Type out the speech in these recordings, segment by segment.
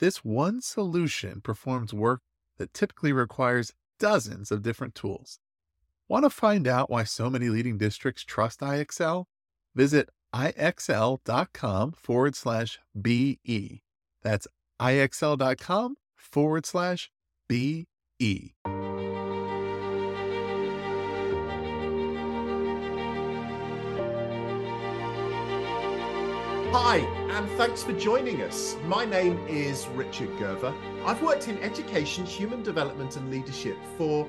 This one solution performs work that typically requires dozens of different tools. Want to find out why so many leading districts trust IXL? Visit ixl.com forward slash BE. That's ixl.com forward slash BE. Hi, and thanks for joining us. My name is Richard Gerver. I've worked in education, human development, and leadership for,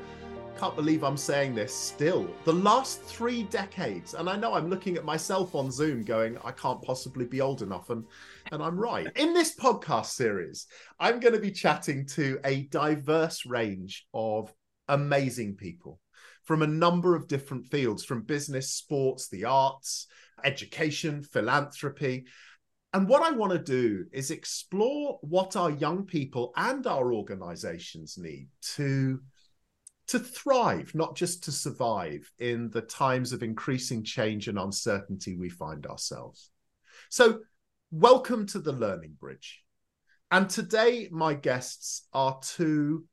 can't believe I'm saying this, still, the last three decades. And I know I'm looking at myself on Zoom going, I can't possibly be old enough. And, and I'm right. In this podcast series, I'm going to be chatting to a diverse range of amazing people from a number of different fields from business, sports, the arts, education, philanthropy. And what I want to do is explore what our young people and our organizations need to, to thrive, not just to survive in the times of increasing change and uncertainty we find ourselves. So, welcome to the Learning Bridge. And today, my guests are two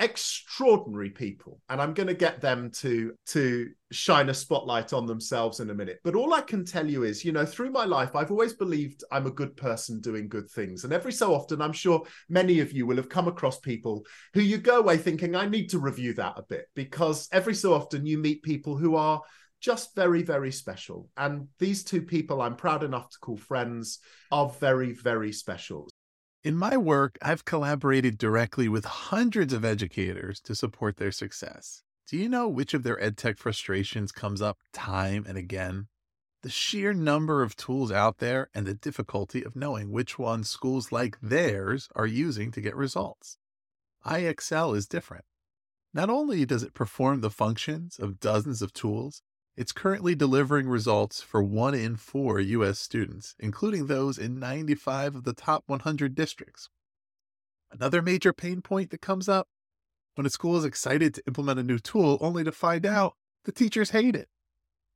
extraordinary people and i'm going to get them to to shine a spotlight on themselves in a minute but all i can tell you is you know through my life i've always believed i'm a good person doing good things and every so often i'm sure many of you will have come across people who you go away thinking i need to review that a bit because every so often you meet people who are just very, very special. And these two people I'm proud enough to call friends are very, very special. In my work, I've collaborated directly with hundreds of educators to support their success. Do you know which of their edtech frustrations comes up time and again? The sheer number of tools out there and the difficulty of knowing which ones schools like theirs are using to get results. IXL is different. Not only does it perform the functions of dozens of tools, it's currently delivering results for one in four U.S. students, including those in 95 of the top 100 districts. Another major pain point that comes up when a school is excited to implement a new tool only to find out the teachers hate it.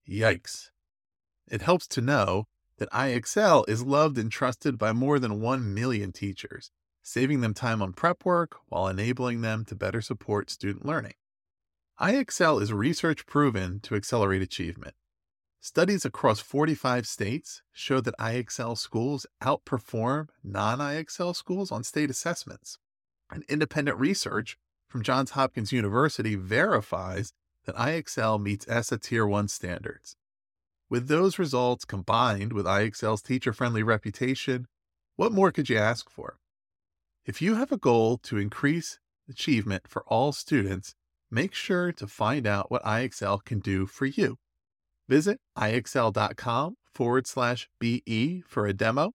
Yikes. It helps to know that IXL is loved and trusted by more than 1 million teachers, saving them time on prep work while enabling them to better support student learning. IXL is research proven to accelerate achievement. Studies across 45 states show that IXL schools outperform non IXL schools on state assessments. And independent research from Johns Hopkins University verifies that IXL meets ESSA Tier 1 standards. With those results combined with IXL's teacher friendly reputation, what more could you ask for? If you have a goal to increase achievement for all students, make sure to find out what IXL can do for you. Visit IXL.com forward slash BE for a demo.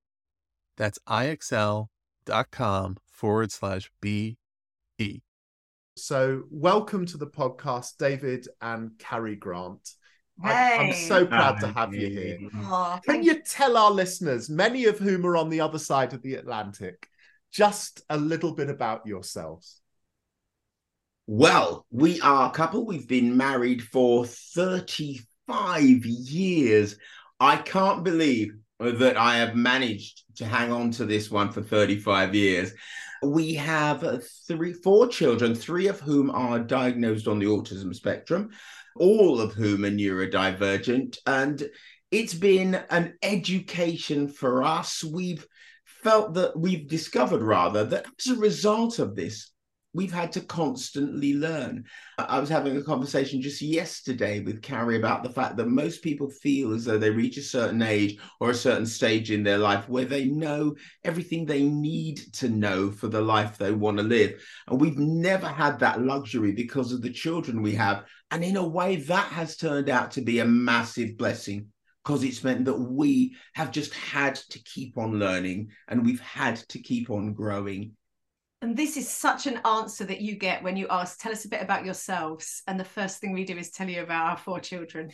That's IXL.com forward slash BE. So, welcome to the podcast, David and Carrie Grant. Hey. I, am so proud to have you here. Oh, Can you tell our listeners, many of whom are on the other side of the Atlantic, just a little bit about yourselves? Well, we are a couple. We've been married for 35 years. I can't believe that I have managed to hang on to this one for 35 years. We have three, four children, three of whom are diagnosed on the autism spectrum, all of whom are neurodivergent. And it's been an education for us. We've felt that we've discovered, rather, that as a result of this, we've had to constantly learn. I was having a conversation just yesterday with Carrie about the fact that most people feel as though they reach a certain age or a certain stage in their life where they know everything they need to know for the life they want to live. And we've never had that luxury because of the children we have. And in a way, that has turned out to be a massive blessing because it's meant that we have just had to keep on learning and we've had to keep on growing and this is such an answer that you get when you ask, tell us a bit about yourselves. And the first thing we do is tell you about our four children.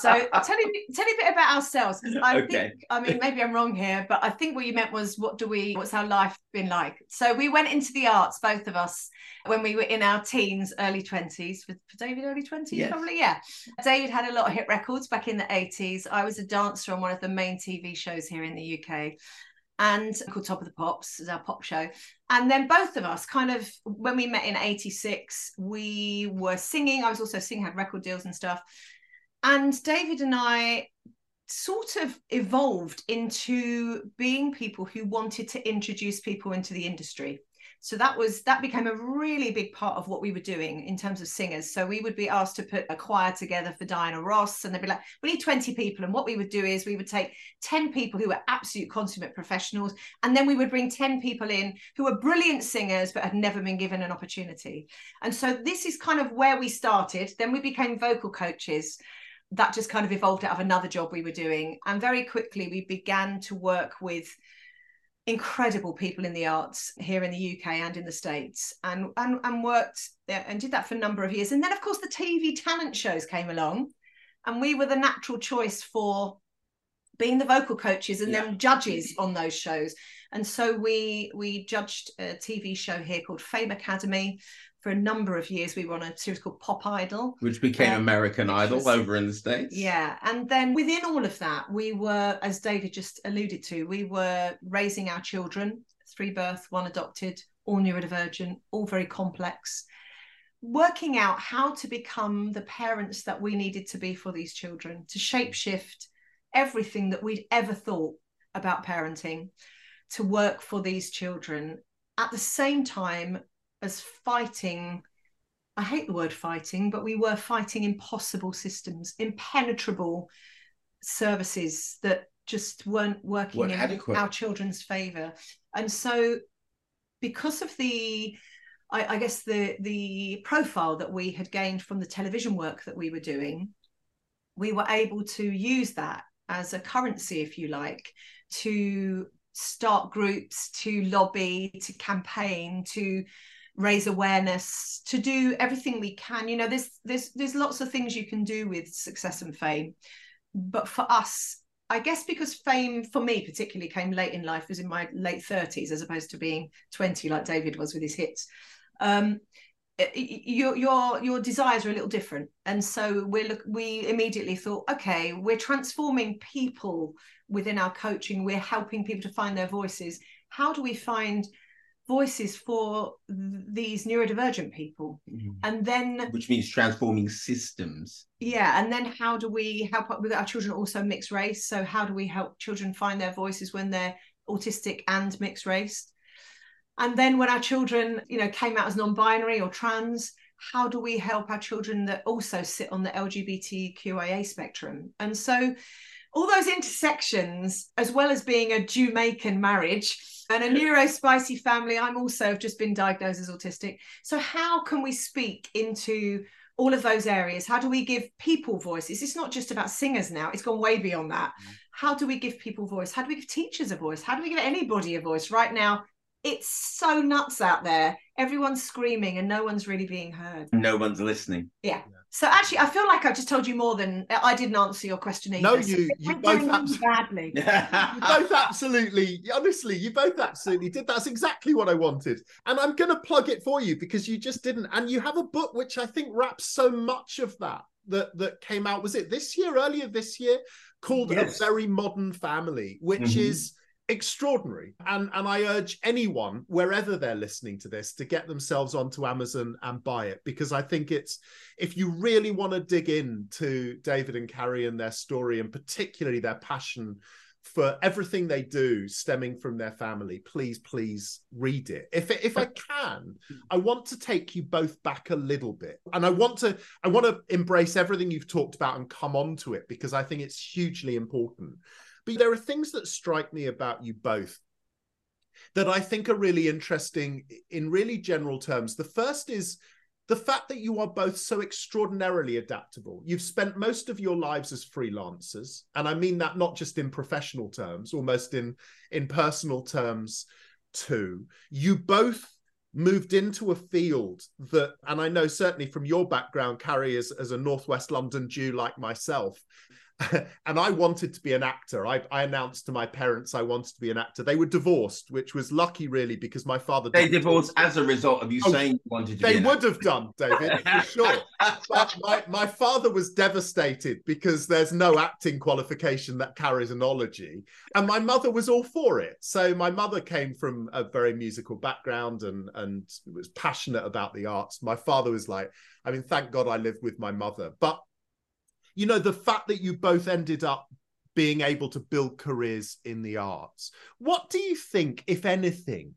so tell me, tell you a bit about ourselves. Because I okay. think, I mean, maybe I'm wrong here, but I think what you meant was what do we, what's our life been like? So we went into the arts, both of us, when we were in our teens, early 20s. For, for David, early 20s, yes. probably, yeah. David had a lot of hit records back in the 80s. I was a dancer on one of the main TV shows here in the UK and called Top of the Pops is our pop show. And then both of us kind of when we met in 86, we were singing. I was also singing, had record deals and stuff. And David and I sort of evolved into being people who wanted to introduce people into the industry so that was that became a really big part of what we were doing in terms of singers. So we would be asked to put a choir together for diana ross and they'd be like we need 20 people. And what we would do is we would take 10 people who were absolute consummate professionals and then we would bring 10 people in who were brilliant singers but had never been given an opportunity. And so this is kind of where we started. Then we became vocal coaches. That just kind of evolved out of another job we were doing. And very quickly we began to work with incredible people in the arts here in the UK and in the States and, and, and worked and did that for a number of years. And then, of course, the TV talent shows came along, and we were the natural choice for being the vocal coaches and yeah. then judges on those shows. And so we we judged a TV show here called Fame Academy, for a number of years we were on a series called Pop Idol, which became um, American which Idol was, over in the States. Yeah. And then within all of that, we were, as David just alluded to, we were raising our children, three birth, one adopted, all neurodivergent, all very complex. Working out how to become the parents that we needed to be for these children, to shapeshift everything that we'd ever thought about parenting to work for these children at the same time as fighting I hate the word fighting, but we were fighting impossible systems, impenetrable services that just weren't working weren't in adequate. our children's favor. And so, because of the, I, I, guess the the profile that we had gained from the television work that we were doing, we were able to use that as a currency, if you like, to start groups, to lobby, to campaign, to raise awareness to do everything we can. You know there's there's there's lots of things you can do with success and fame. But for us i guess because fame for me particularly came late in life was in my late 30s as opposed to being 20 like david was with his hits. Um, your your your desires are a little different. And so we're look we immediately thought okay we're transforming people within our coaching. We're helping people to find their voices. How do we find voices for these neurodivergent people. Mm-hmm. and then which means transforming systems. Yeah and then how do we help with our children also mixed race? So how do we help children find their voices when they're autistic and mixed race? And then when our children you know came out as non-binary or trans how do we help our children that also sit on the lgbtqia spectrum? And so all those intersections as well as being a jamaican marriage and a neurospicy family. I'm also have just been diagnosed as autistic. So how can we speak into all of those areas? How do we give people voices? It's not just about singers now. It's gone way beyond that. Mm. How do we give people voice? How do we give teachers a voice? How do we give anybody a voice? Right now, it's so nuts out there. Everyone's screaming and no one's really being heard. No one's listening. Yeah. So actually, I feel like I've just told you more than I didn't answer your question either. No, you, you both absolutely badly. you both absolutely, honestly, you both absolutely did. That's exactly what I wanted, and I'm going to plug it for you because you just didn't. And you have a book which I think wraps so much of that that that came out. Was it this year? Earlier this year, called yes. A Very Modern Family, which mm-hmm. is extraordinary. And and i urge anyone wherever they're listening to this to get themselves onto amazon and buy it because i think it's if you really want to dig in to david and carrie and their story and particularly their passion for everything they do stemming from their family please please read it. If if i can i want to take you both back a little bit. And i want to i want to embrace everything you've talked about and come on to it because i think it's hugely important but there are things that strike me about you both that I think are really interesting in really general terms. The first is the fact that you are both so extraordinarily adaptable. You've spent most of your lives as freelancers, and I mean that not just in professional terms, almost in in personal terms too. You both moved into a field that, and I know certainly from your background, Carrie, as, as a Northwest London Jew like myself, and I wanted to be an actor. I, I, announced to my parents I wanted to be an actor. They were divorced, which was lucky, really, because my father. They divorced as a result of you oh, saying you wanted to. They would have done, David, for sure. But my, my father was devastated because there's no acting qualification that carries an ology, and my mother was all for it. So my mother came from a very musical background and and was passionate about the arts. My father was like, I mean, thank God I lived with my mother, but you know, the fact that you both ended up being able to build careers in the arts. What do you think, if anything,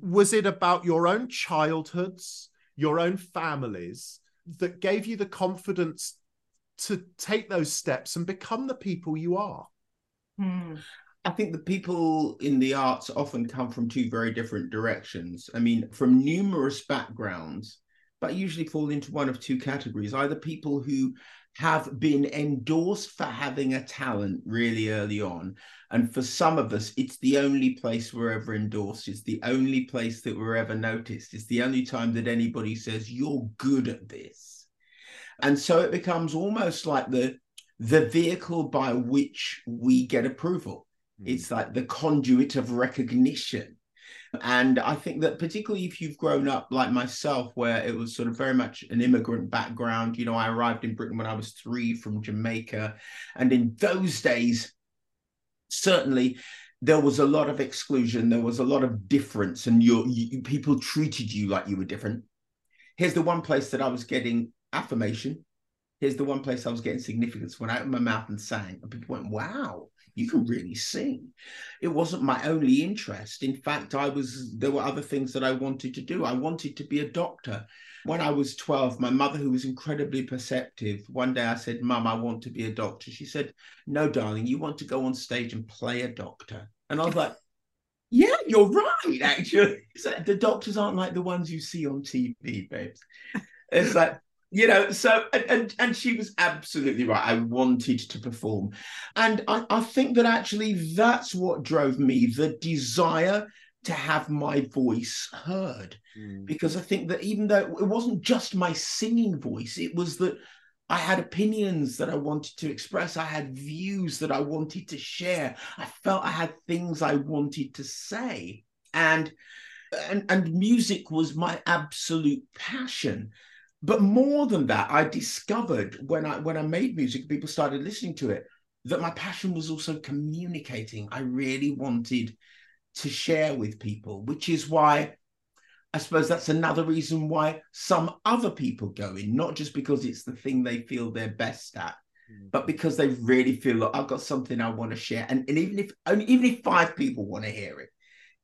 was it about your own childhoods, your own families that gave you the confidence to take those steps and become the people you are? Hmm. I think the people in the arts often come from two very different directions. I mean, from numerous backgrounds, but usually fall into one of two categories either people who have been endorsed for having a talent really early on. And for some of us, it's the only place we're ever endorsed. It's the only place that we're ever noticed. It's the only time that anybody says, you're good at this. And so it becomes almost like the the vehicle by which we get approval. Mm. It's like the conduit of recognition. And I think that particularly if you've grown up like myself, where it was sort of very much an immigrant background, you know, I arrived in Britain when I was three from Jamaica. And in those days, certainly there was a lot of exclusion, there was a lot of difference, and you, you people treated you like you were different. Here's the one place that I was getting affirmation. Here's the one place I was getting significance when I opened my mouth and sang, and people went, "Wow, you can really sing. It wasn't my only interest. In fact, I was there were other things that I wanted to do. I wanted to be a doctor. When I was 12, my mother, who was incredibly perceptive, one day I said, Mum, I want to be a doctor. She said, No, darling, you want to go on stage and play a doctor. And I was like, yeah, you're right, actually. the doctors aren't like the ones you see on TV, babes. It's like, you know so and and she was absolutely right. I wanted to perform. And I, I think that actually that's what drove me the desire to have my voice heard. Mm. because i think that even though it wasn't just my singing voice it was that i had opinions that i wanted to express. I had views that i wanted to share. I felt i had things i wanted to say. And and and music was my absolute passion but more than that, I discovered when I when I made music, people started listening to it, that my passion was also communicating. I really wanted to share with people, which is why I suppose that's another reason why some other people go in, not just because it's the thing they feel they're best at, mm. but because they really feel like I've got something I want to share. And, and even if only even if five people want to hear it,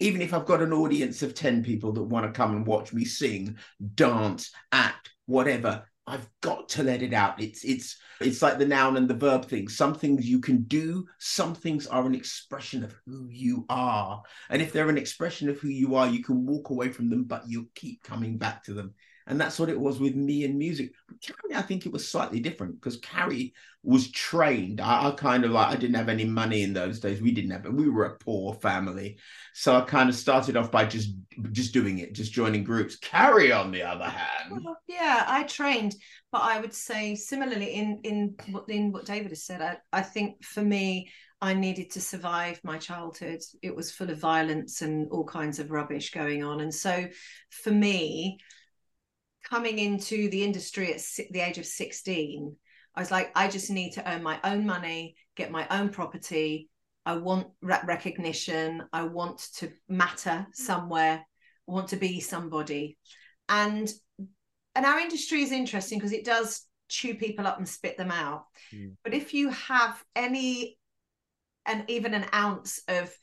even if I've got an audience of 10 people that want to come and watch me sing, dance, act, whatever I've got to let it out. It's it's it's like the noun and the verb thing. Some things you can do, some things are an expression of who you are. And if they're an expression of who you are, you can walk away from them, but you'll keep coming back to them. And that's what it was with me and music. But Carrie, I think it was slightly different because Carrie was trained. I, I, kind of like, I didn't have any money in those days. We didn't have it. We were a poor family. So I kind of started off by just just doing it, just joining groups. Carrie, on the other hand. Well, yeah, I trained, but I would say similarly in in in what David has said, I, I think for me, I needed to survive my childhood. It was full of violence and all kinds of rubbish going on. And so for me, coming into the industry at the age of 16, I was like, I just need to earn my own money, get my own property. I want recognition. I want to matter somewhere. I want to be somebody. And and our industry is interesting because it does chew people up and spit them out. Mm. But if you have any and even an ounce of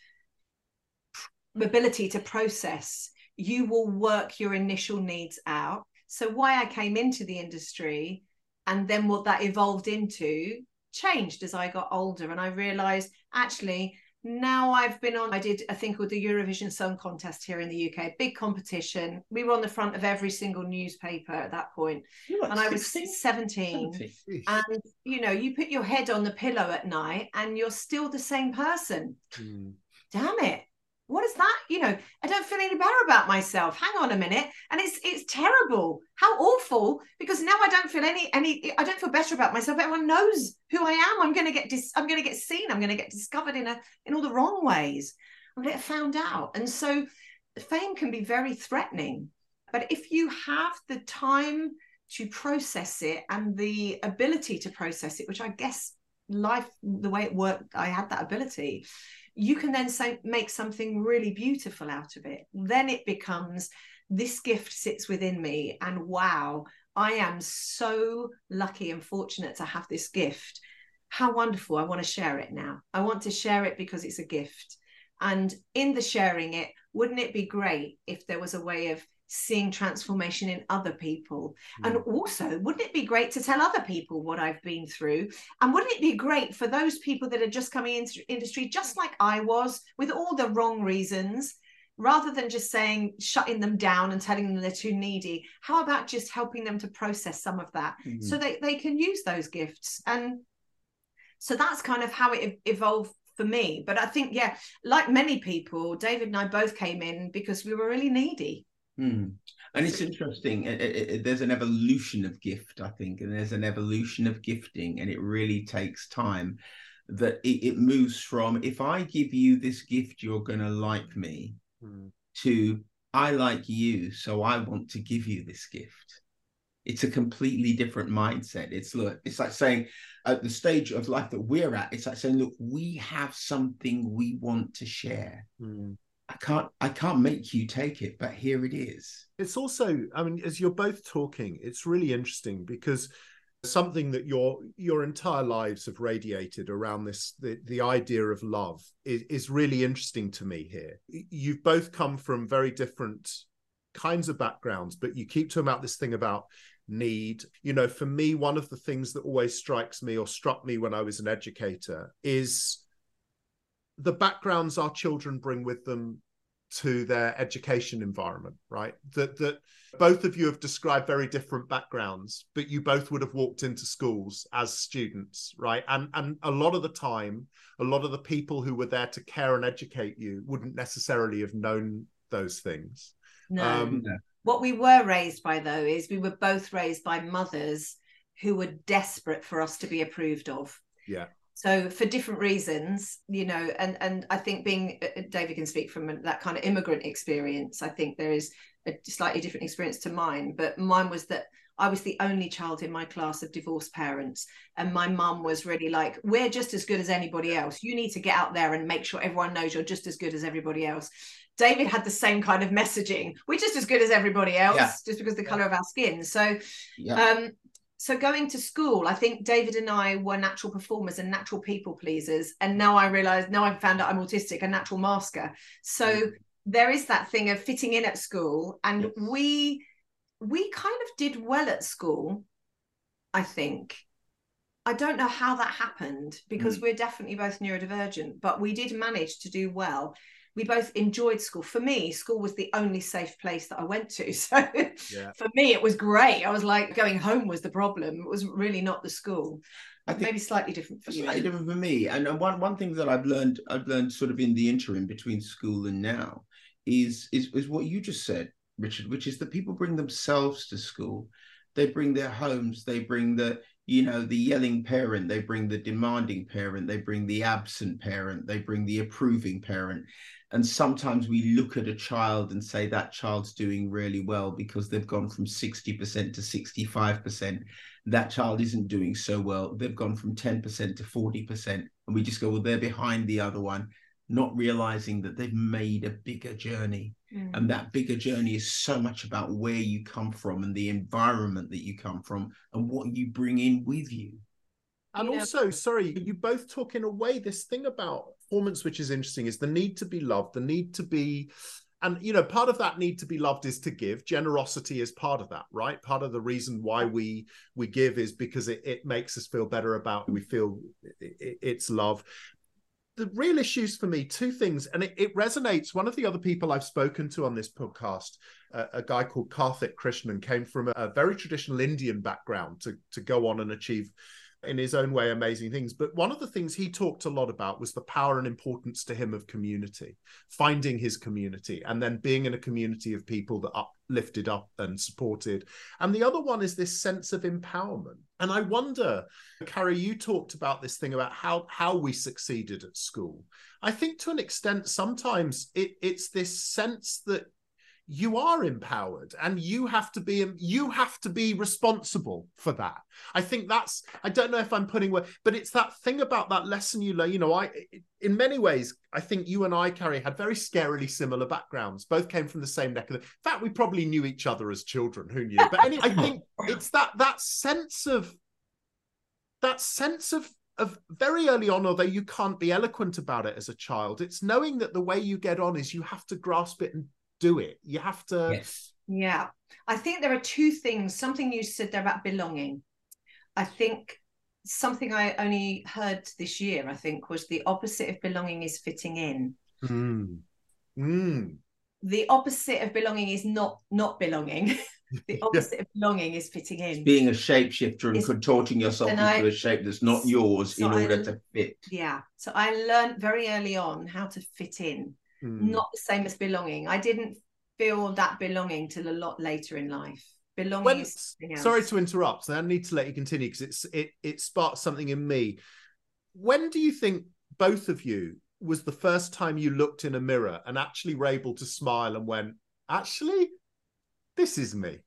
ability to process, you will work your initial needs out so why I came into the industry and then what that evolved into changed as I got older. And I realized actually now I've been on, I did a thing called the Eurovision Song Contest here in the UK, big competition. We were on the front of every single newspaper at that point. Like and 16? I was 17. 17. And, you know, you put your head on the pillow at night and you're still the same person. Mm. Damn it. What is that? You know, I don't feel any better about myself. Hang on a minute. And it's it's terrible. How awful. Because now I don't feel any any I don't feel better about myself. Everyone knows who I am. I'm gonna get dis, I'm gonna get seen. I'm gonna get discovered in a in all the wrong ways. I'm gonna get found out. And so fame can be very threatening. But if you have the time to process it and the ability to process it, which I guess life, the way it worked, I had that ability, you can then say, make something really beautiful out of it. Then it becomes this gift sits within me, and wow, I am so lucky and fortunate to have this gift. How wonderful. I want to share it now. I want to share it because it's a gift. And in the sharing it, wouldn't it be great if there was a way of seeing transformation in other people. Mm. And also, wouldn't it be great to tell other people what I've been through? And wouldn't it be great for those people that are just coming into industry, just like I was, with all the wrong reasons? Rather than just saying, shutting them down and telling them they're too needy, how about just helping them to process some of that mm. so that they can use those gifts? And so that's kind of how it evolved for me. But I think, yeah, like many people, David and I both came in because we were really needy. Mm. And it's interesting. It, it, it, there's an evolution of gift, I think, and there's an evolution of gifting, and it really takes time. That it, moves from if I give you this gift, you're going to like me, mm. to I like you, so I want to give you this gift. It's a completely different mindset. It's look, it's like saying at the stage of life that we're at, it's like saying, look, we have something we want to share. Mm I can't I can't make you take it, but here it is. It's also, I mean, as you're both talking, it's really interesting because something that your your entire lives have radiated around this the, the idea of love is, is really interesting to me here. You've both come from very different kinds of backgrounds, but you keep talking about this thing about need. You know, for me, one of the things that always strikes me or struck me when I was an educator is the backgrounds our children bring with them to their education environment right? That that both of you have described very different backgrounds but you both would have walked into schools as students right? And and a lot of the time a lot of the people who were there to care and educate you wouldn't necessarily have known those things. No, um, no. what we were raised by though is we were both raised by mothers who were desperate for us to be approved of. Yeah so for different reasons you know and and i think being uh, uh, david can speak from that kind of immigrant experience. I think there is a slightly different experience to mine but mine was that i was the only child in my class of divorced parents and my mum was really like we're just as good as anybody else. You need to get out there and make sure everyone knows you're just as good as everybody else. David had the same kind of messaging we're just as good as everybody else yeah. just because the color of our skin. So yeah. um so going to school i think david and i were natural performers and natural people pleasers and now i realize now i've found out i'm autistic a natural masker so mm. there is that thing of fitting in at school and yes. we we kind of did well at school i think i don't know how that happened because mm. we're definitely both neurodivergent but we did manage to do well we both enjoyed school. For me, school was the only safe place that I went to. So yeah. for me, it was great. I was like going home was the problem. It was really not the school. I think maybe slightly different for you. Slightly different for me. And one one thing that I've learned, I've learned sort of in the interim between school and now, is is is what you just said, Richard, which is that people bring themselves to school. They bring their homes. They bring the you know the yelling parent they bring the demanding parent they bring the absent parent they bring the approving parent. And sometimes we look at a child and say that child's doing really well because they've gone from 60% to 65% that child isn't doing so well. They've gone from 10% to 40% and we just go well they're behind the other one not realizing that they've made a bigger journey mm. and that bigger journey is so much about where you come from and the environment that you come from and what you bring in with you. And also sorry you both talk in a way this thing about performance which is interesting is the need to be loved the need to be and you know part of that need to be loved is to give. Generosity is part of that right? Part of the reason why we we give is because it, it makes us feel better about we feel it, it's love the real issues for me, two things, and it, it resonates. One of the other people I've spoken to on this podcast, uh, a guy called Karthik Krishnan, came from a, a very traditional Indian background to to go on and achieve in his own way amazing things. But one of the things he talked a lot about was the power and importance to him of community finding his community and then being in a community of people that are lifted up and supported. And the other one is this sense of empowerment. And i wonder carrie you talked about this thing about how how we succeeded at school. I think to an extent sometimes it, it's this sense that you are empowered and you have to be you have to be responsible for that. I think that's i don't know if i'm putting word but it's that thing about that lesson you learn you know i in many ways i think you and i carrie had very scarily similar backgrounds. Both came from the same neck of the in fact we probably knew each other as children who knew? But anyway i think it's that that sense of that sense of of very early on, although you can't be eloquent about it as a child, it's knowing that the way you get on is you have to grasp it and do it. You have to. Yes. Yeah. I think there are two things. Something you said there about belonging. I think something I only heard this year, I think, was the opposite of belonging is fitting in. Mm. Mm. The opposite of belonging is not not belonging. the opposite yeah. of belonging is fitting in. being a shapeshifter and it's, contorting yourself into I, a shape that's not yours so in order I, to fit. Yeah. So I learned very early on how to fit in mm. not the same as belonging. I didn't feel that belonging till a lot later in life. Belonging when, sorry to interrupt. I need to let you continue because it's it it sparked something in me. When do you think both of you was the first time you looked in a mirror and actually were able to smile and went, actually, this is me?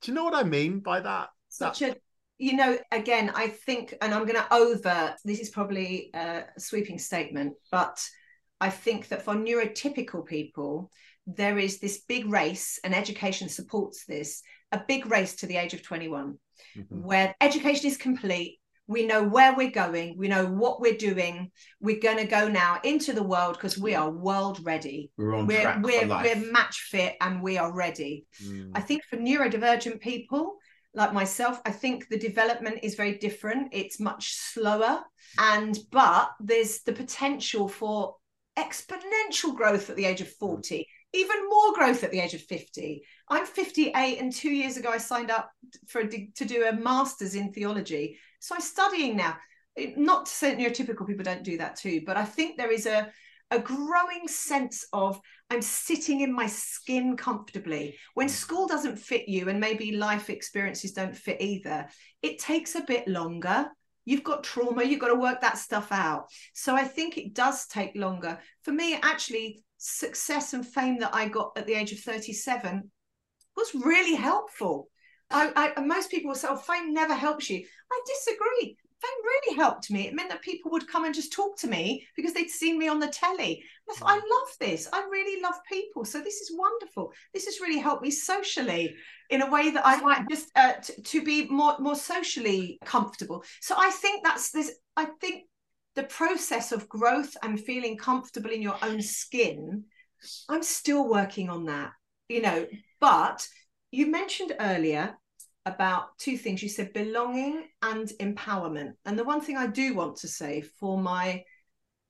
Do you know what I mean by that? Such that... a you know, again, I think, and I'm going to over, this is probably a sweeping statement, but I think that for neurotypical people, there is this big race, and education supports this a big race to the age of 21, mm-hmm. where education is complete. We know where we're going, we know what we're doing. We're going to go now into the world because we are world ready. We're on we're, track we're, we're match fit and we are ready. Mm. I think for neurodivergent people, like myself i think the development is very different it's much slower and but there's the potential for exponential growth at the age of mm. 40 even more growth at the age of 50 i'm 58 and two years ago i signed up for a, to do a master's in theology. So i'm studying now. Not to say neurotypical people don't do that too but i think there is a a growing sense of i'm sitting in my skin comfortably. When mm. school doesn't fit you and maybe life experiences don't fit either it takes a bit longer You've got trauma, you've got to work that stuff out. So I think it does take longer. For me, actually, success and fame that I got at the age of 37 was really helpful. I, I most people will say, oh, fame never helps you. I disagree fame really helped me. It meant that people would come and just talk to me because they'd seen me on the telly. I thought, I love this. I really love people. So this is wonderful. This has really helped me socially in a way that I might just uh, t- to be more more socially comfortable. So I think that's this. I think the process of growth and feeling comfortable in your own skin. I'm still working on that, you know. But you mentioned earlier about two things. You said belonging and empowerment. And the one thing I do want to say for my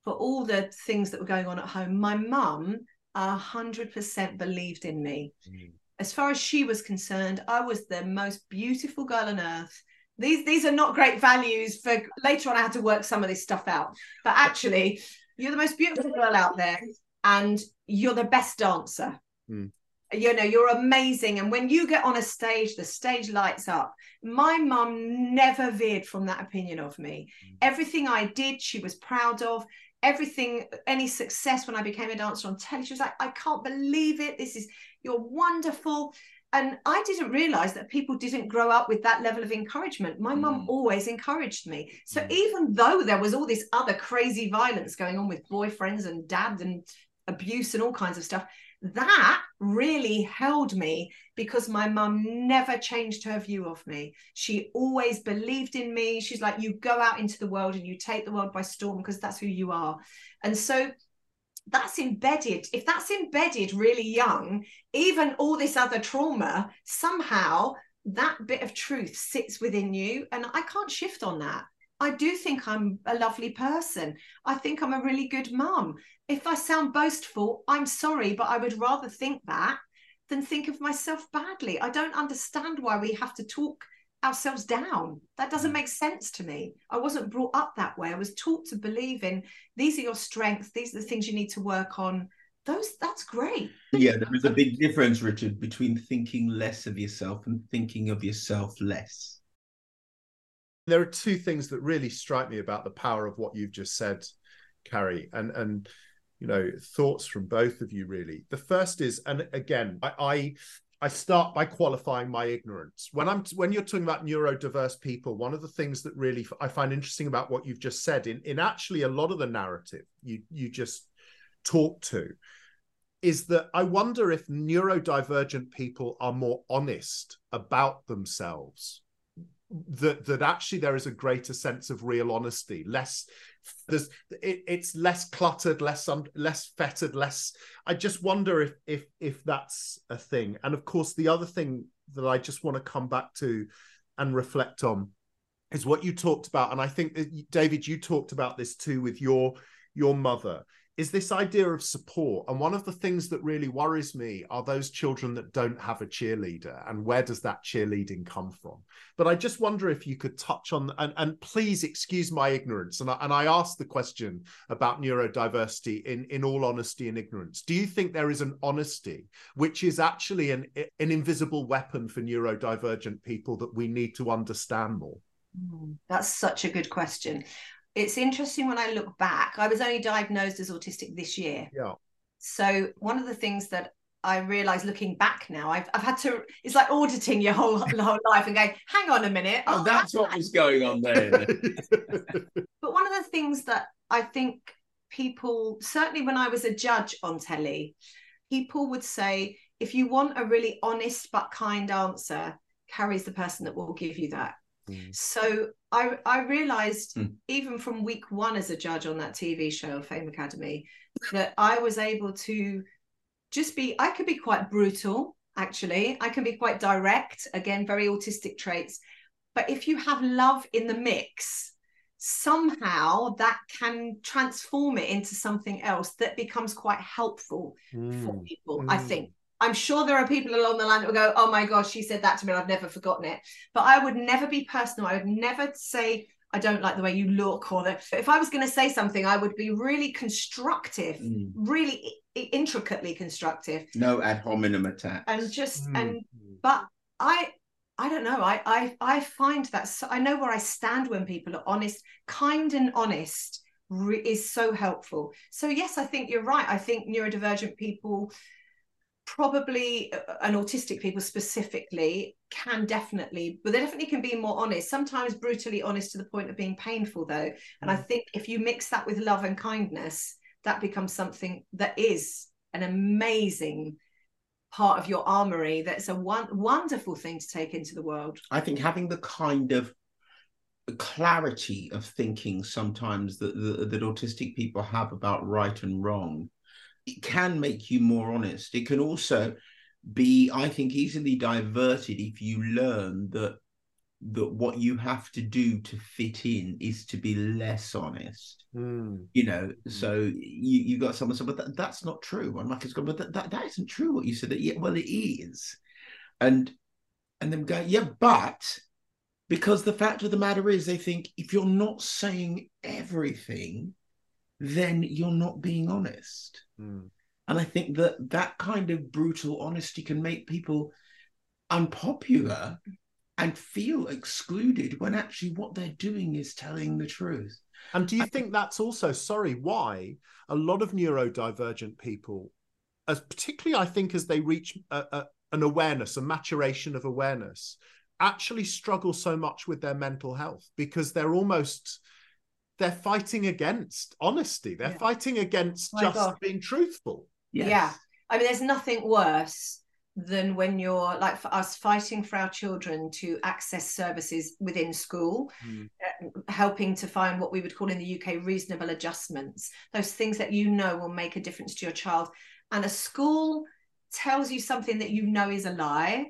for all the things that were going on at home, my mum a hundred percent believed in me. Mm. As far as she was concerned, I was the most beautiful girl on earth. These these are not great values for later on I had to work some of this stuff out. But actually, you're the most beautiful girl out there and you're the best dancer. Mm you know you're amazing. And when you get on a stage the stage lights up. My mum never veered from that opinion of me. Mm. everything i did she was proud of. Everything any success when i became a dancer on telly she was like i can't believe it. This is you're wonderful. And i didn't realize that people didn't grow up with that level of encouragement. My mm. mum always encouraged me. So mm. even though there was all this other crazy violence going on with boyfriends and dad and abuse and all kinds of stuff that really held me because my mum never changed her view of me. She always believed in me. She's like, you go out into the world and you take the world by storm because that's who you are. And so that's embedded. If that's embedded really young, even all this other trauma, somehow that bit of truth sits within you. And I can't shift on that. I do think I'm a lovely person. I think I'm a really good mum. If I sound boastful, I'm sorry, but I would rather think that than think of myself badly. I don't understand why we have to talk ourselves down. That doesn't mm. make sense to me. I wasn't brought up that way. I was taught to believe in these are your strengths, these are the things you need to work on. Those that's great. Yeah, there is a big difference, Richard, between thinking less of yourself and thinking of yourself less. There are two things that really strike me about the power of what you've just said, Carrie, and and you know thoughts from both of you really. The first is, and again, I, I I start by qualifying my ignorance. When I'm when you're talking about neurodiverse people, one of the things that really I find interesting about what you've just said in in actually a lot of the narrative you you just talked to is that I wonder if neurodivergent people are more honest about themselves that that actually there is a greater sense of real honesty less there's it, it's less cluttered less um, less fettered less i just wonder if if if that's a thing. And of course the other thing that i just want to come back to and reflect on is what you talked about and i think that david you talked about this too with your your mother is this idea of support. And one of the things that really worries me are those children that don't have a cheerleader and where does that cheerleading come from? But I just wonder if you could touch on, and, and please excuse my ignorance. And I, and I asked the question about neurodiversity in, in all honesty and ignorance. Do you think there is an honesty, which is actually an, an invisible weapon for neurodivergent people that we need to understand more? Hmm, that's such a good question it's interesting when I look back. I was only diagnosed as autistic this year. Yeah. So one of the things that I realize looking back now, I've, I've had to, it's like auditing your whole, whole life and going, hang on a minute. Oh, oh that's what was going on there. but one of the things that I think people, certainly when I was a judge on telly, people would say, if you want a really honest but kind answer, Carrie's the person that will give you that. Mm. So I I realized mm. even from week one as a judge on that TV show Fame Academy that I was able to just be I could be quite brutal actually I can be quite direct again very autistic traits but if you have love in the mix somehow that can transform it into something else that becomes quite helpful mm. for people mm. I think I'm sure there are people along the line that will go, oh my gosh, she said that to me and I've never forgotten it. But I would never be personal. I would never say, I don't like the way you look or that. If I was going to say something, I would be really constructive, mm. really intricately constructive. No ad hominem attack. And just, mm. and, but I, I don't know. I, I, I find that so, I know where I stand when people are honest, kind and honest is so helpful. So yes, I think you're right. I think neurodivergent people probably uh, uh, and autistic people specifically can definitely but they definitely can be more honest sometimes brutally honest to the point of being painful though and i mm. think if you mix that with love and kindness that becomes something that is an amazing part of your armory that's a one, wonderful thing to take into the world i think having the kind of clarity of thinking sometimes that, that, that autistic people have about right and wrong it can make you more honest. It can also be, I think, easily diverted if you learn that that what you have to do to fit in is to be less honest. Mm. You know, mm. so you you got someone said, but that, that's not true. And Michael's going, but that, that, that isn't true what you said. That yeah, well, it is. And and them go, yeah, but because the fact of the matter is they think if you're not saying everything, then you're not being honest. Mm. And I think that that kind of brutal honesty can make people unpopular and feel excluded when actually what they're doing is telling the truth. And do you I think that's also, sorry, why a lot of neurodivergent people, as particularly I think as they reach a, a, an awareness, a maturation of awareness, actually struggle so much with their mental health because they're almost they're fighting against honesty. They're yeah. fighting against oh just God. being truthful. Yes. Yeah. I mean, there's nothing worse than when you're like for us fighting for our children to access services within school, mm. uh, helping to find what we would call in the UK reasonable adjustments, those things that you know will make a difference to your child. And a school tells you something that you know is a lie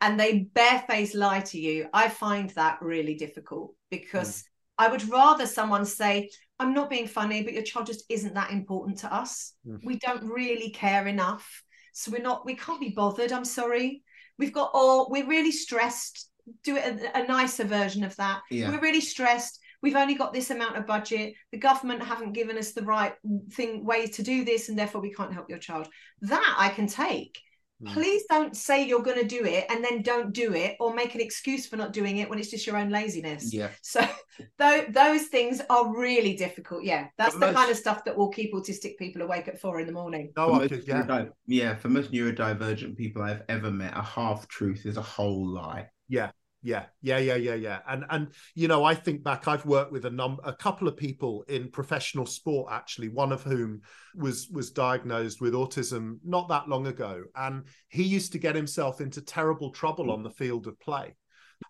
and they barefaced lie to you. I find that really difficult because. Mm I would rather someone say, I'm not being funny, but your child just isn't that important to us. Mm-hmm. We don't really care enough. So we're not, we can't be bothered. I'm sorry. We've got all, we're really stressed. Do it a, a nicer version of that. Yeah. We're really stressed. We've only got this amount of budget. The government haven't given us the right thing, way to do this, and therefore we can't help your child. That I can take Hmm. please don't say you're going to do it and then don't do it or make an excuse for not doing it when it's just your own laziness. Yeah. So th- those things are really difficult. Yeah that's the kind of stuff that will keep autistic people awake at four in the morning. Oh most, yeah. yeah for most neurodivergent people i've ever met a half truth is a whole lie. Yeah yeah, yeah, yeah, yeah, yeah. And and you know, I think back, I've worked with a number, a couple of people in professional sport, actually, one of whom was was diagnosed with autism not that long ago, and he used to get himself into terrible trouble on the field of play.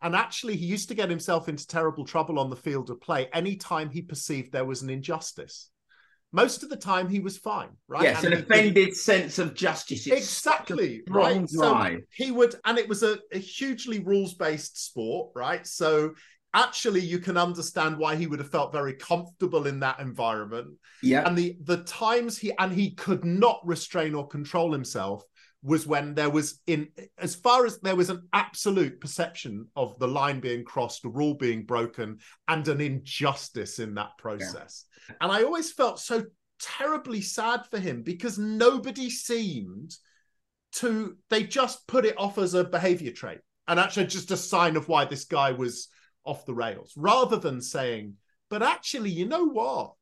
And actually, he used to get himself into terrible trouble on the field of play anytime he perceived there was an injustice most of the time he was fine, right? Yes, and an offended could... sense of justice. It's exactly right. So he would, and it was a, a hugely rules based sport, right? So actually, you can understand why he would have felt very comfortable in that environment. Yeah, and the the times he and he could not restrain or control himself was when there was in as far as there was an absolute perception of the line being crossed, a rule being broken, and an injustice in that process. Yeah. And I always felt so terribly sad for him because nobody seemed to they just put it off as a behavior trait and actually just a sign of why this guy was off the rails rather than saying but actually you know what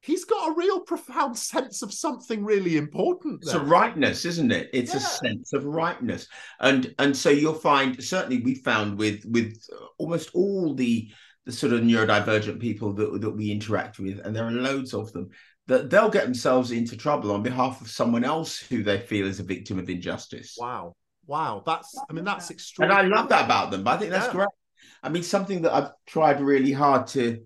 he's got a real profound sense of something really important there. it's a rightness isn't it? It's yeah. a sense of rightness. And and so you'll find certainly we found with with almost all the the sort of neurodivergent people that, that we interact with and there are loads of them that they'll get themselves into trouble on behalf of someone else who they feel is a victim of injustice. Wow. Wow. That's i mean that's extraordinary and i love that about them. But i think that's yeah. great. I mean something that i've tried really hard to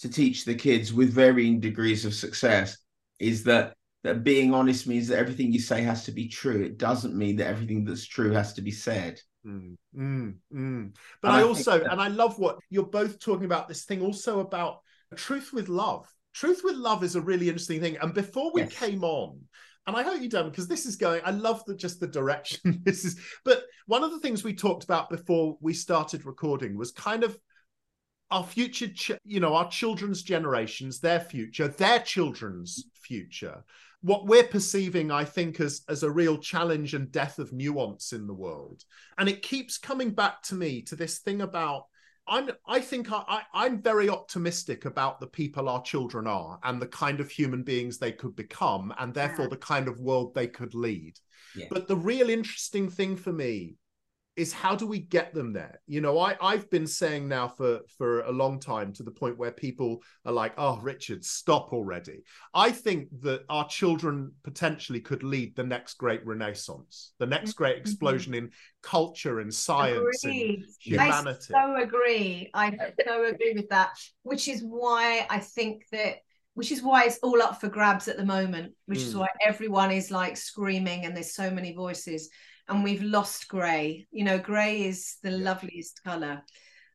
to teach the kids with varying degrees of success is that that being honest means that everything you say has to be true. It doesn't mean that everything that's true has to be said. Mm, mm, mm. But and I, I also, that... and I love what you're both talking about this thing also about truth with love. Truth with love is a really interesting thing. And before we yes. came on, and I hope you don't, because this is going. I love the just the direction this is. But one of the things we talked about before we started recording was kind of our future, ch- you know, our children's generations, their future, their children's future. What we're perceiving, I think, as, as a real challenge and death of nuance in the world. And it keeps coming back to me to this thing about I'm I think I, I am very optimistic about the people our children are and the kind of human beings they could become and therefore the kind of world they could lead. Yeah. But the real interesting thing for me is how do we get them there? You know i i've been saying now for for a long time to the point where people are like oh richard stop already. I think that our children potentially could lead the next great renaissance the next great mm-hmm. explosion in culture and science and humanity i so agree. I so agree with that which is why i think that which is why it's all up for grabs at the moment which mm. is why everyone is like screaming and there's so many voices and we've lost grey. You know, grey is the yeah. loveliest colour.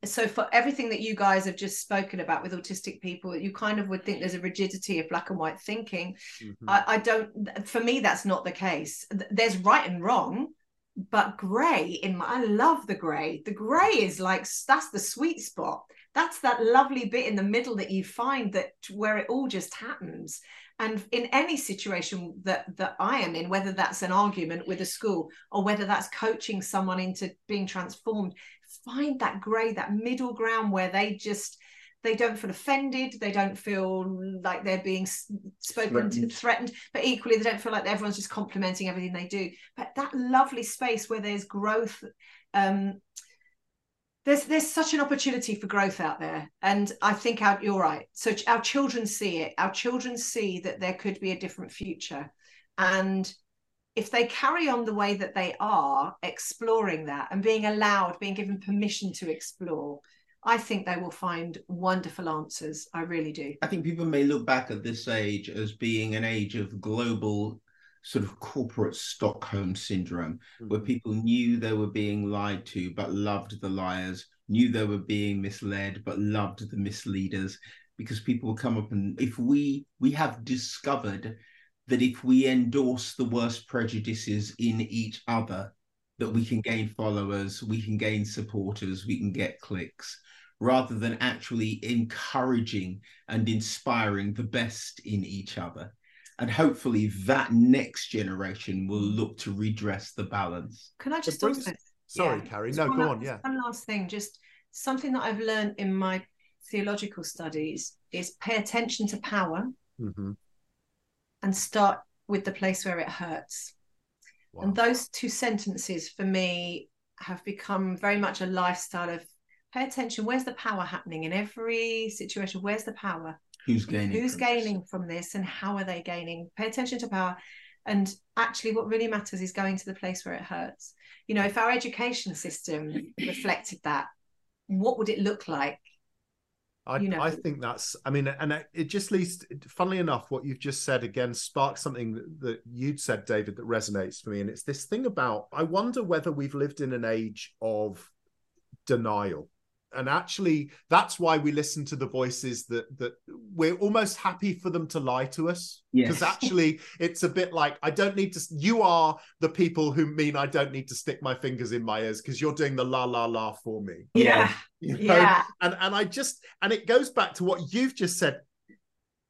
So for everything that you guys have just spoken about with autistic people, you kind of would think there's a rigidity of black and white thinking. Mm-hmm. I, I don't. For me, that's not the case. There's right and wrong, but grey in my, I love the grey. The grey is like that's the sweet spot. That's that lovely bit in the middle that you find that where it all just happens and in any situation that that i am in whether that's an argument with a school or whether that's coaching someone into being transformed find that gray that middle ground where they just they don't feel offended they don't feel like they're being spoken threatened. to threatened but equally they don't feel like everyone's just complimenting everything they do but that lovely space where there's growth um, there's there's such an opportunity for growth out there. And i think our, you're right. So our children see it. Our children see that there could be a different future. And if they carry on the way that they are exploring that and being allowed being given permission to explore i think they will find wonderful answers. I really do. I think people may look back at this age as being an age of global sort of corporate Stockholm syndrome, mm-hmm. where people knew they were being lied to but loved the liars knew they were being misled, but loved the misleaders because people will come up and if we we have discovered that if we endorse the worst prejudices in each other, that we can gain followers, we can gain supporters, we can get clicks, rather than actually encouraging and inspiring the best in each other. And hopefully that next generation will look to redress the balance. Can I just brings... also, sorry, yeah, Carrie, no, go on, yeah. One last thing, just something that I've learned in my theological studies is pay attention to power mm-hmm. and start with the place where it hurts. Wow. And those two sentences for me have become very much a lifestyle of pay attention. Where's the power happening in every situation? Where's the power? Who's gaining? Who's from gaining this? from this and how are they gaining? Pay attention to power. And actually, what really matters is going to the place where it hurts. You know, if our education system reflected that, what would it look like I, you know. I think that's, I mean, and it just leads, funnily enough, what you've just said again sparks something that, that you'd said, David, that resonates for me. And it's this thing about, I wonder whether we've lived in an age of denial and actually that's why we listen to the voices that that we're almost happy for them to lie to us. Because yes. actually it's a bit like i don't need to you are the people who mean i don't need to stick my fingers in my ears because you're doing the la la la for me. Yeah. You know? yeah. And and i just and it goes back to what you've just said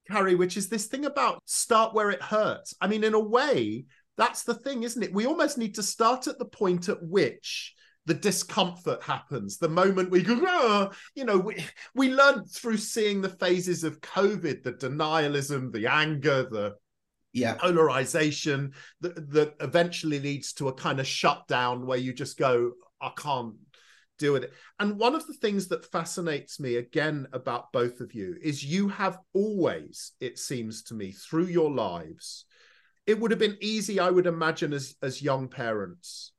carrie which is this thing about start where it hurts. I mean in a way that's the thing isn't it? We almost need to start at the point at which the discomfort happens the moment we go oh, you know we we learned through seeing the phases of covid the denialism the anger the yeah. polarization that, that eventually leads to a kind of shutdown where you just go i can't deal with it. And one of the things that fascinates me again about both of you is you have always it seems to me through your lives it would have been easy i would imagine as as young parents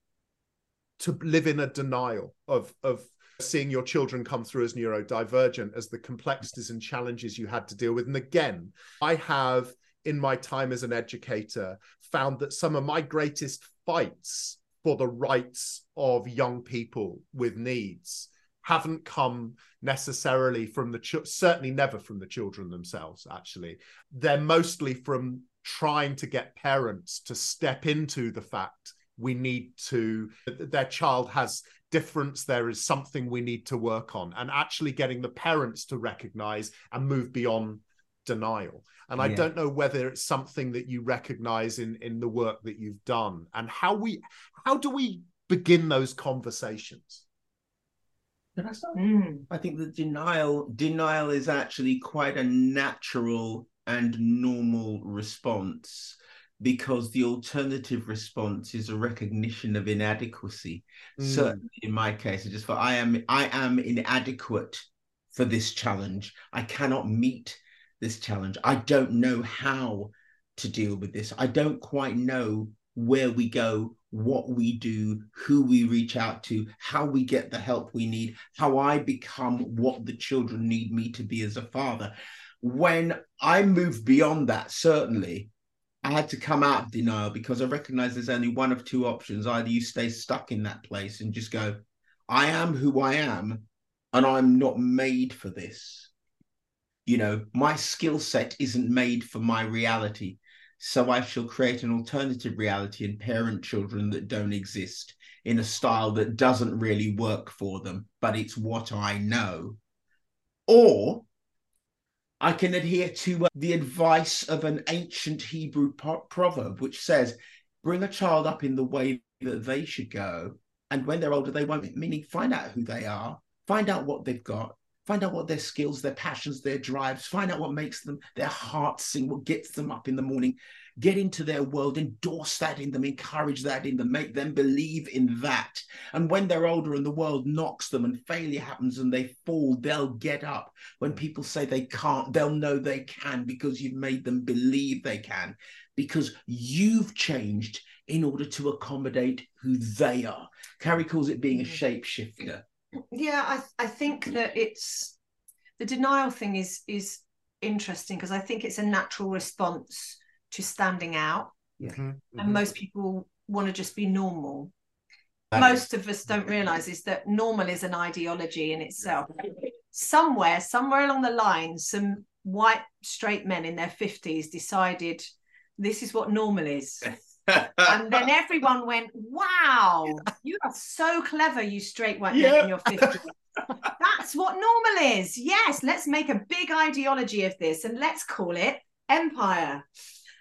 to live in a denial of of seeing your children come through as neurodivergent as the complexities and challenges you had to deal with. And again i have in my time as an educator found that some of my greatest fights for the rights of young people with needs haven't come necessarily from the ch- certainly never from the children themselves actually. They're mostly from trying to get parents to step into the fact we need to their child has difference there is something we need to work on and actually getting the parents to recognize and move beyond denial and i don't know whether it's something that you recognize in in the work that you've done and how we how do we begin those conversations mm. I start? I think the denial denial is actually quite a natural and normal response because the alternative response is a recognition of inadequacy. Mm. Certainly in my case, I just thought I am I am inadequate for this challenge. I cannot meet this challenge. I don't know how to deal with this. I don't quite know where we go, what we do, who we reach out to, how we get the help we need, how I become what the children need me to be as a father. When I move beyond that, certainly I had to come out of denial because I recognize there's only one of two options. Either you stay stuck in that place and just go, I am who I am, and I'm not made for this. You know, my skill set isn't made for my reality. So I shall create an alternative reality and parent children that don't exist in a style that doesn't really work for them, but it's what I know. Or I can adhere to uh, the advice of an ancient Hebrew proverb, which says, bring a child up in the way that they should go. And when they're older, they won't, meaning. Find out who they are, find out what they've got, find out what their skills, their passions, their drives, find out what makes them, their hearts sing, what gets them up in the morning, get into their world, endorse that in them, encourage that in them, make them believe in that. And when they're older and the world knocks them and failure happens and they fall, they'll get up. When people say they can't, they'll know they can because you've made them believe they can, because you've changed in order to accommodate who they are. Carrie calls it being a mm. shapeshifter. Yeah, I, I think that it's the denial thing is is interesting because I think it's a natural response to standing out. Yeah. Mm-hmm. And most people want to just be normal. most of us don't realize is that normal is an ideology in itself. Somewhere, somewhere along the line, some white straight men in their 50s decided this is what normal is. and then everyone went, Wow, you are so clever, you straight white men in your 50s. That's what normal is. Yes, let's make a big ideology of this and let's call it empire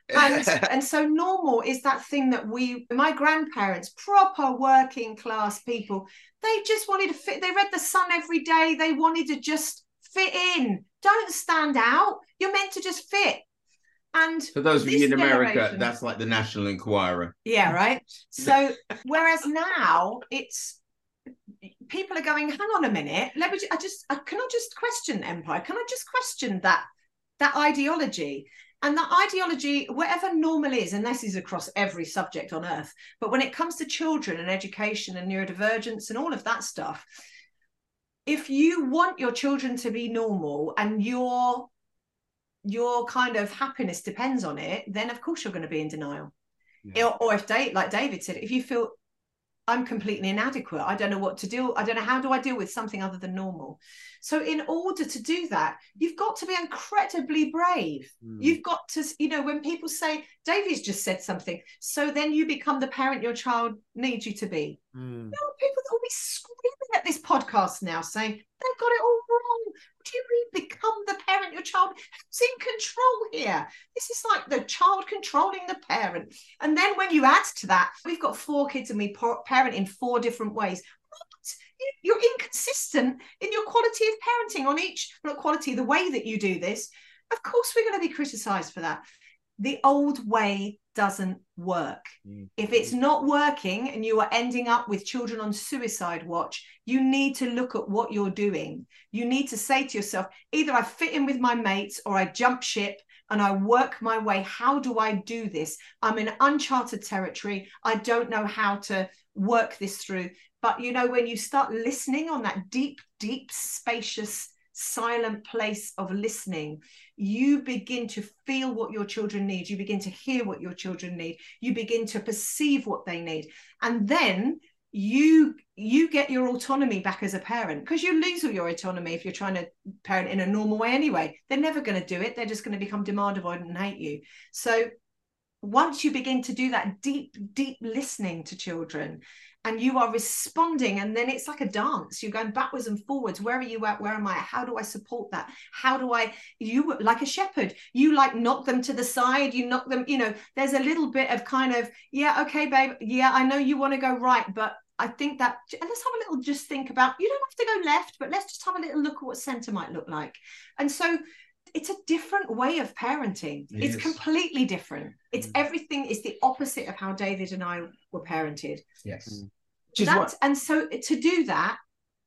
and and so normal is that thing that we my grandparents proper working class people they just wanted to fit they read the sun every day they wanted to just fit in don't stand out you're meant to just fit and for those of you in America, that's like the National Enquirer. Yeah, right. So whereas now it's people are going, hang on a minute, let me. I just, I, can I just question empire? Can I just question that that ideology? And that ideology, whatever normal is, and this is across every subject on earth, but when it comes to children and education and neurodivergence and all of that stuff, if you want your children to be normal and your your kind of happiness depends on it, then of course you're going to be in denial. Yeah. Or, or if Dave, like David said, if you feel I'm completely inadequate. I don't know what to do. I don't know how do I deal with something other than normal. So in order to do that, you've got to be incredibly brave. Mm. You've got to, you know, when people say David's just said something, so then you become the parent your child needs you to be. Mm. You know, people that will be screaming at this podcast now saying they've got it all wrong. Do you mean become the parent your child? Who's in control here? This is like the child controlling the parent. And then when you add to that, we've got four kids and we parent in four different ways. What? You're inconsistent in your quality of parenting on each, not quality, the way that you do this. Of course, we're going to be criticized for that the old way doesn't work. Mm. If it's not working and you are ending up with children on suicide watch, you need to look at what you're doing. You need to say to yourself, either I fit in with my mates or I jump ship and I work my way. How do I do this? I'm in uncharted territory. I don't know how to work this through. But you know, when you start listening on that deep, deep, spacious silent place of listening, you begin to feel what your children need. You begin to hear what your children need. You begin to perceive what they need. And then you you get your autonomy back as a parent because you lose all your autonomy if you're trying to parent in a normal way anyway they're never going to do it they're just going to become demand avoidant and hate you so once you begin to do that deep deep listening to children and you are responding and then it's like a dance. You're going backwards and forwards. Where are you at? Where am i? How do i support that? How do i you like a shepherd you like knock them to the side you knock them you know there's a little bit of kind of yeah okay babe yeah i know you want to go right but I think that let's have a little just think about you don't have to go left, but let's just have a little look at what center might look like. And so it's a different way of parenting. It it's is. completely different. It's mm. everything is the opposite of how David and I were parented. Yes. Mm. That, what... And so to do that,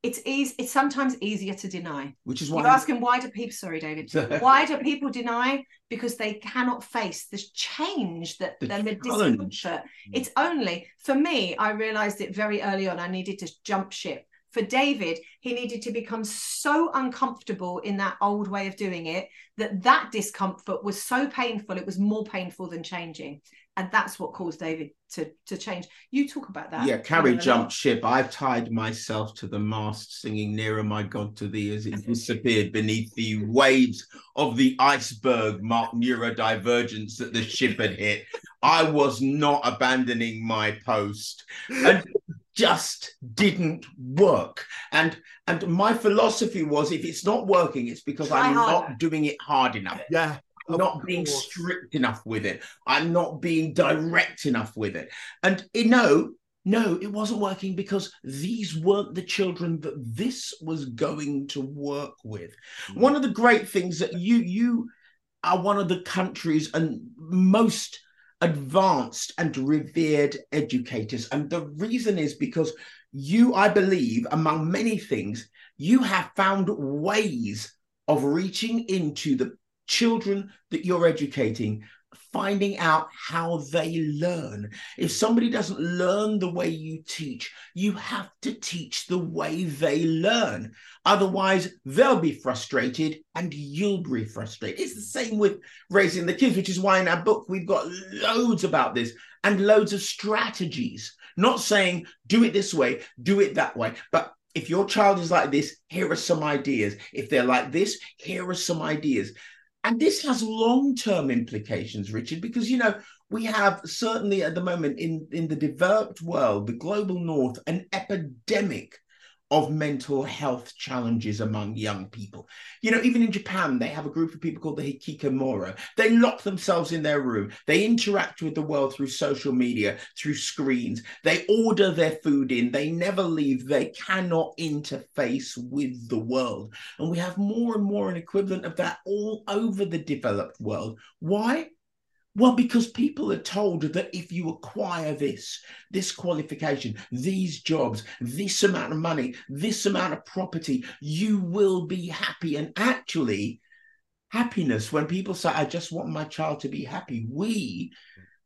it's easy. It's sometimes easier to deny. Which is why you're asking why do people? Sorry, David. why do people deny? Because they cannot face the change that the, the discomfort. It's only for me. I realized it very early on. I needed to jump ship. For David, he needed to become so uncomfortable in that old way of doing it that that discomfort was so painful. It was more painful than changing and that's what caused David to to change. You talk about that. Yeah, Carrie jumped ship. I've tied myself to the mast, singing "Nearer, My God, to Thee" as it disappeared beneath the waves of the iceberg marked neurodivergence that the ship had hit. I was not abandoning my post, and just didn't work. And and my philosophy was, if it's not working, it's because Try I'm harder. not doing it hard enough. Yeah not being strict enough with it. I'm not being direct enough with it. And you know, no, it wasn't working because these weren't the children that this was going to work with. Mm. One of the great things that you you are one of the countries and most advanced and revered educators. And the reason is because you, I believe, among many things, you have found ways of reaching into the children that you're educating finding out how they learn. If somebody doesn't learn the way you teach, you have to teach the way they learn. Otherwise, they'll be frustrated and you'll be frustrated. It's the same with raising the kids, which is why in our book we've got loads about this and loads of strategies Not saying do it this way, do it that way, but if your child is like this, here are some ideas. If they're like this, here are some ideas. And this has long term implications, Richard, because, you know, we have certainly at the moment in, in the developed world, the global north, an epidemic of mental health challenges among young people. You know, even in Japan, they have a group of people called the Hikikomori. They lock themselves in their room. They interact with the world through social media, through screens. They order their food in. They never leave. They cannot interface with the world. And we have more and more an equivalent of that all over the developed world. Why? Well, because people are told that if you acquire this, this qualification, these jobs, this amount of money, this amount of property, you will be happy. And actually, happiness, when people say, I just want my child to be happy, we,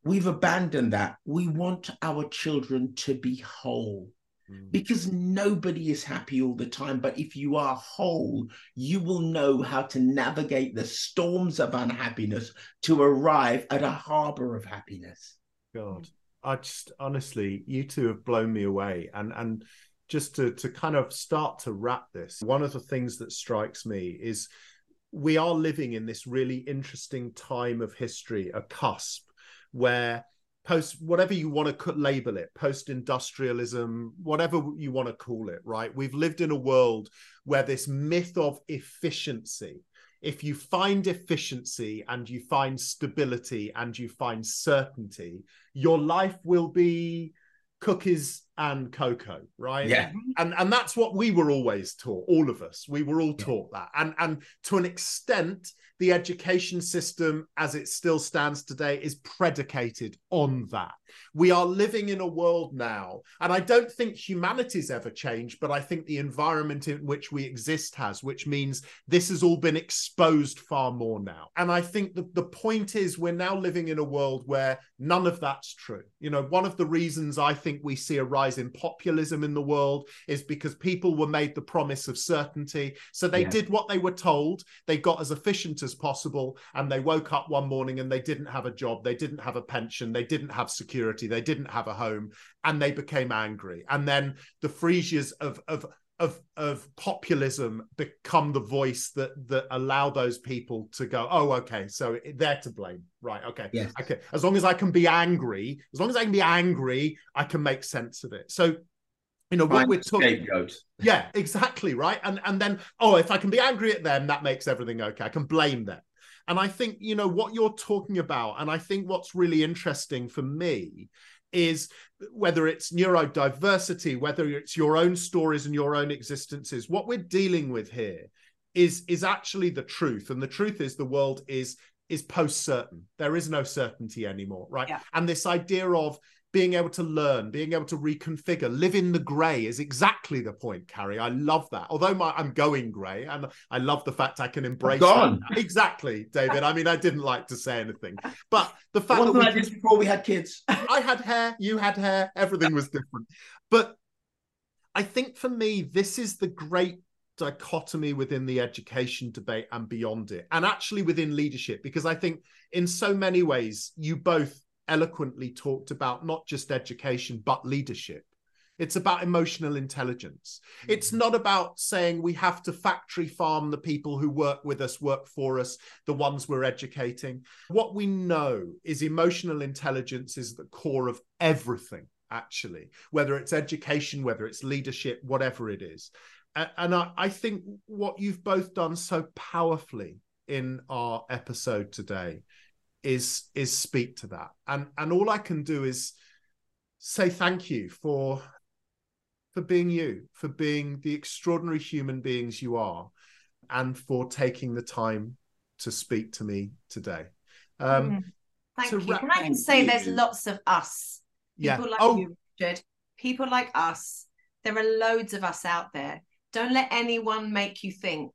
we've abandoned that. We want our children to be whole. Mm. because nobody is happy all the time. But if you are whole, you will know how to navigate the storms of unhappiness to arrive at a harbor of happiness. God, I just honestly, you two have blown me away. And and just to to kind of start to wrap this, one of the things that strikes me is we are living in this really interesting time of history, a cusp where post whatever you want to label it post industrialism whatever you want to call it right? We've lived in a world where this myth of efficiency if you find efficiency and you find stability and you find certainty your life will be cookies and cocoa right yeah and and that's what we were always taught all of us we were all taught yeah. that and and to an extent the education system as it still stands today is predicated on that. We are living in a world now, and I don't think humanity's ever changed, but I think the environment in which we exist has, which means this has all been exposed far more now. And I think that the point is we're now living in a world where none of that's true. You know, one of the reasons I think we see a rise in populism in the world is because people were made the promise of certainty. So they yeah. did what they were told, they got as efficient as possible. And they woke up one morning and they didn't have a job, they didn't have a pension, they didn't have security, they didn't have a home, and they became angry. And then the freesias of of of of populism become the voice that that allow those people to go oh okay so they're to blame. Right okay. Yes. okay as long as i can be angry as long as i can be angry i can make sense of it. So you know what we're talking about. yeah exactly right? And and then oh if i can be angry at them that makes everything okay. I can blame them. And i think you know what you're talking about and i think what's really interesting for me is whether it's neurodiversity whether it's your own stories and your own existences. What we're dealing with here is is actually the truth. And the truth is the world is is post certain there is no certainty anymore right? Yeah. and this idea of being able to learn, being able to reconfigure, live in the grey is exactly the point, Carrie. I love that. Although my, I'm going grey, and I love the fact I can embrace gone. Exactly, David. I mean, I didn't like to say anything, but the fact that we like before we had kids. I had hair, you had hair, everything was different. But I think for me, this is the great dichotomy within the education debate and beyond it, and actually within leadership, because I think in so many ways you both eloquently talked about not just education, but leadership. It's about emotional intelligence. It's mm-hmm. not about saying we have to factory farm the people who work with us, work for us, the ones we're educating. What we know is emotional intelligence is the core of everything, actually, whether it's education, whether it's leadership, whatever it is. And I, think what you've both done so powerfully in our episode today is is speak to that. And and all i can do is say thank you for for being you for being the extraordinary human beings you are and for taking the time to speak to me today. Um mm. thank you. Can i just say there's lots of us? People yeah. like oh. you richard. People like us. There are loads of us out there. Don't let anyone make you think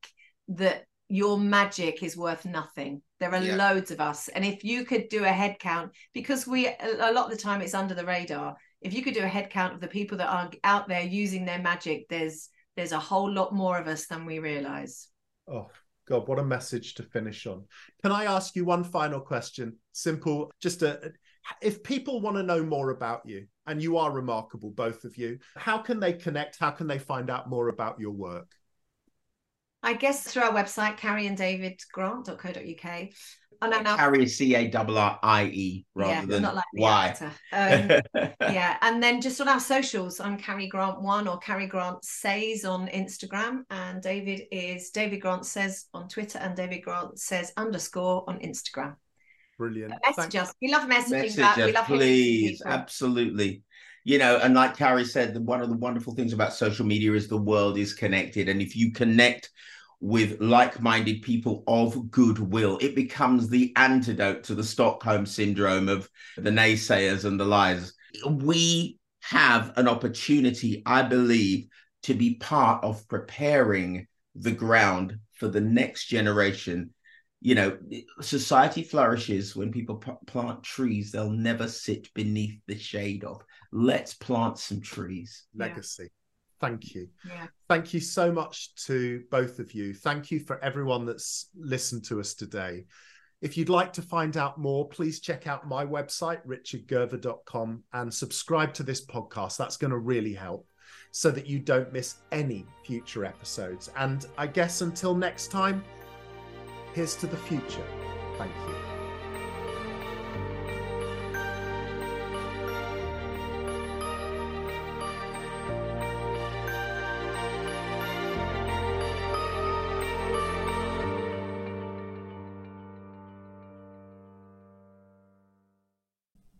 that your magic is worth nothing there are yeah. loads of us. And if you could do a head count, because we, a lot of the time it's under the radar, if you could do a head count of the people that are out there using their magic, there's, there's a whole lot more of us than we realize. Oh, God, what a message to finish on. Can I ask you one final question? Simple, just a, if people want to know more about you, and you are remarkable, both of you. How can they connect? How can they find out more about your work? I guess through our website, carrieanddavidgrant.co.uk. Oh, no, no. Carrie C A R R I E rather yeah, than like Y. Um, yeah, and then just on our socials, I'm Carrie Grant One or Carrie Grant Says on Instagram, and David is David Grant Says on Twitter, and David Grant Says underscore on Instagram. Brilliant. Message us. We love messaging Message back. Us, we love please, absolutely. You know, and like Carrie said, one of the wonderful things about social media is the world is connected, and if you connect with like-minded people of goodwill. It becomes the antidote to the Stockholm syndrome of the naysayers and the liars. We have an opportunity, I believe, to be part of preparing the ground for the next generation. You know, society flourishes when people p- plant trees they'll never sit beneath the shade of. Let's plant some trees. Legacy. Thank you. Yeah. Thank you so much to both of you. Thank you for everyone that's listened to us today. If you'd like to find out more, please check out my website, richardgerver.com, and subscribe to this podcast. That's going to really help so that you don't miss any future episodes. And I guess until next time, here's to the future. Thank you.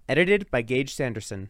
Edited by Gage Sanderson.